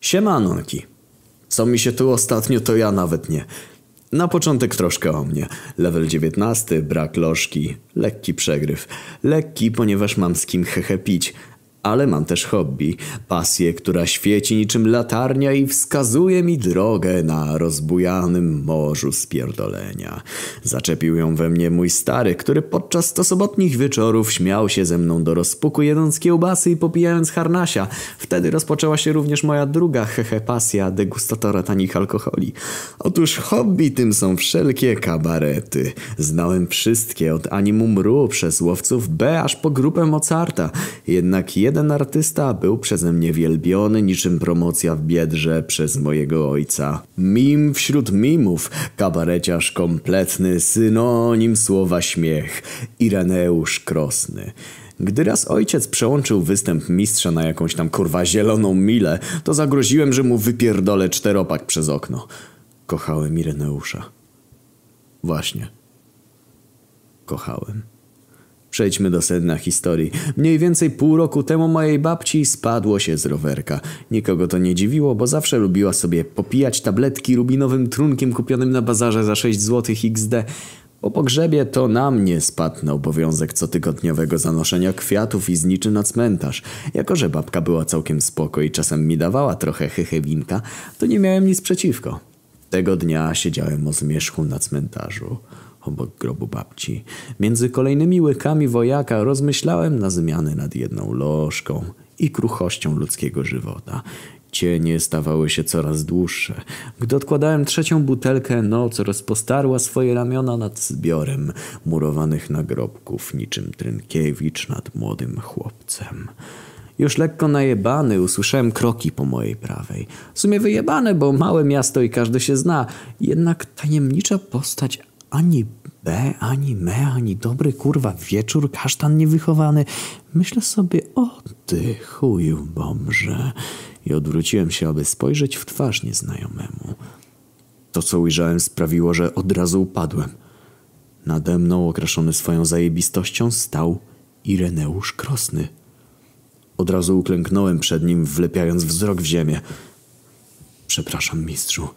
Siemanonki. Co mi się tu ostatnio, to ja nawet nie. Na początek troszkę o mnie. Level 19, brak lożki, lekki przegryw. Lekki, ponieważ mam z kim hehe pić. Ale mam też hobby, pasję, która świeci niczym latarnia i wskazuje mi drogę na rozbujanym morzu spierdolenia. Zaczepił ją we mnie mój stary, który podczas to sobotnich wieczorów śmiał się ze mną do rozpuku jedząc kiełbasy i popijając harnasia. Wtedy rozpoczęła się również moja druga hehe pasja degustatora tanich alkoholi. Otóż hobby tym są wszelkie kabarety. Znałem wszystkie od animum ru przez łowców B aż po grupę Mozarta. Jednak jeden artysta był przeze mnie wielbiony niczym promocja w Biedrze przez mojego ojca. Mim wśród mimów, kabareciarz kompletny, synonim słowa śmiech, Ireneusz Krosny. Gdy raz ojciec przełączył występ mistrza na jakąś tam kurwa zieloną milę, to zagroziłem, że mu wypierdolę czteropak przez okno. Kochałem Ireneusza. Właśnie. Kochałem. Przejdźmy do sedna historii. Mniej więcej pół roku temu mojej babci spadło się z rowerka. Nikogo to nie dziwiło, bo zawsze lubiła sobie popijać tabletki rubinowym trunkiem kupionym na bazarze za 6 zł XD. Po pogrzebie to na mnie spadł na obowiązek cotygodniowego zanoszenia kwiatów i zniczy na cmentarz. Jako, że babka była całkiem spoko i czasem mi dawała trochę hychewinka, to nie miałem nic przeciwko. Tego dnia siedziałem o zmierzchu na cmentarzu obok grobu babci. Między kolejnymi łykami wojaka rozmyślałem na zmiany nad jedną lożką i kruchością ludzkiego żywota. Cienie stawały się coraz dłuższe. Gdy odkładałem trzecią butelkę, noc rozpostarła swoje ramiona nad zbiorem murowanych nagrobków, niczym Trynkiewicz nad młodym chłopcem. Już lekko najebany usłyszałem kroki po mojej prawej. W sumie wyjebane, bo małe miasto i każdy się zna. Jednak tajemnicza postać ani B, ani me, ani dobry kurwa wieczór, kasztan niewychowany. Myślę sobie, o ty chuju bomże. I odwróciłem się, aby spojrzeć w twarz nieznajomemu. To, co ujrzałem, sprawiło, że od razu upadłem. Nade mną, okraszony swoją zajebistością, stał Ireneusz Krosny. Od razu uklęknąłem przed nim, wlepiając wzrok w ziemię. Przepraszam, mistrzu,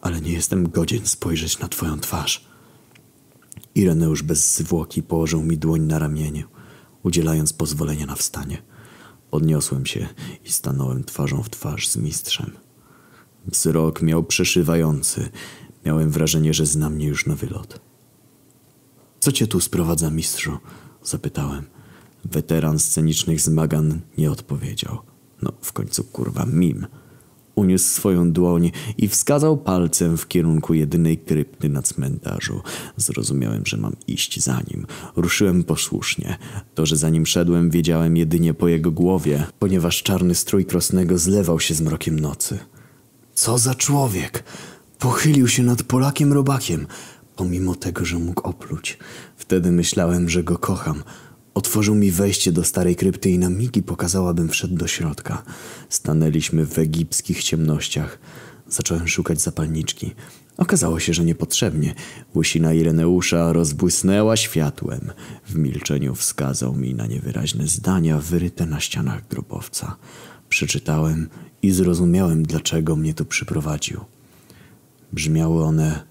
ale nie jestem godzien spojrzeć na twoją twarz. Ireneusz bez zwłoki położył mi dłoń na ramieniu, udzielając pozwolenia na wstanie. Podniosłem się i stanąłem twarzą w twarz z mistrzem. Wzrok miał przeszywający. Miałem wrażenie, że zna mnie już na wylot. Co cię tu sprowadza, mistrzu? Zapytałem. Weteran scenicznych zmagań nie odpowiedział. No, w końcu kurwa mim. Uniósł swoją dłoń i wskazał palcem w kierunku jedynej krypty na cmentarzu. Zrozumiałem, że mam iść za nim. Ruszyłem posłusznie. To, że za nim szedłem, wiedziałem jedynie po jego głowie, ponieważ czarny strój Krosnego zlewał się z mrokiem nocy. Co za człowiek! Pochylił się nad Polakiem robakiem, pomimo tego, że mógł opluć. Wtedy myślałem, że go kocham – Otworzył mi wejście do starej krypty i na migi pokazał, abym wszedł do środka. Stanęliśmy w egipskich ciemnościach. Zacząłem szukać zapalniczki. Okazało się, że niepotrzebnie. Łysina Ireneusza rozbłysnęła światłem. W milczeniu wskazał mi na niewyraźne zdania wyryte na ścianach grobowca. Przeczytałem i zrozumiałem, dlaczego mnie tu przyprowadził. Brzmiały one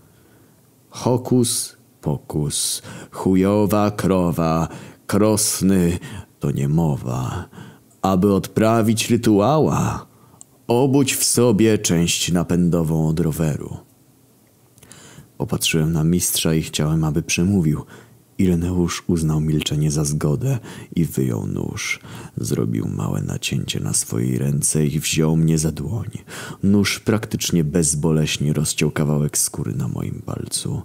Hokus pokus, chujowa krowa, krosny to nie mowa. Aby odprawić rytuała, obudź w sobie część napędową od roweru. Popatrzyłem na mistrza i chciałem, aby przemówił – Ireneusz uznał milczenie za zgodę i wyjął nóż. Zrobił małe nacięcie na swojej ręce i wziął mnie za dłoń. Nóż praktycznie bezboleśnie rozciął kawałek skóry na moim palcu.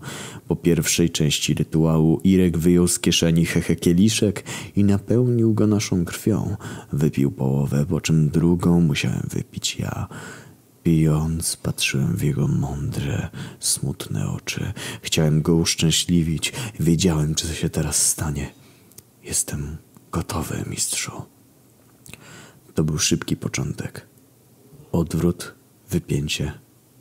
Po pierwszej części rytuału Irek wyjął z kieszeni hehe kieliszek i napełnił go naszą krwią. Wypił połowę, po czym drugą musiałem wypić ja. Pijąc, patrzyłem w jego mądre, smutne oczy. Chciałem go uszczęśliwić. Wiedziałem, co się teraz stanie. Jestem gotowy, mistrzu. To był szybki początek. Odwrót, wypięcie,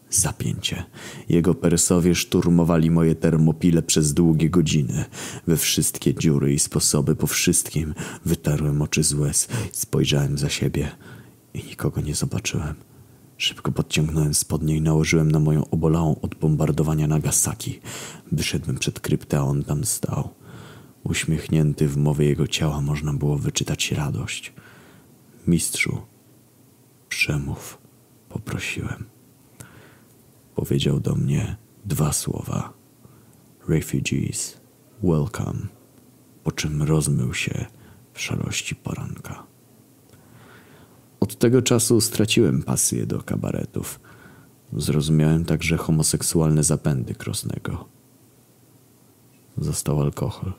zapięcie. Jego persowie szturmowali moje termopile przez długie godziny. We wszystkie dziury i sposoby, po wszystkim wytarłem oczy z łez. Spojrzałem za siebie i nikogo nie zobaczyłem. Szybko podciągnąłem spodnie i nałożyłem na moją obolałą od bombardowania Nagasaki. Wyszedłem przed kryptę, a on tam stał. Uśmiechnięty w mowie jego ciała można było wyczytać radość. Mistrzu, przemów, poprosiłem. Powiedział do mnie dwa słowa. Refugees, welcome. Po czym rozmył się w szarości poranka. Od tego czasu straciłem pasję do kabaretów. Zrozumiałem także homoseksualne zapędy Krosnego. Został alkohol.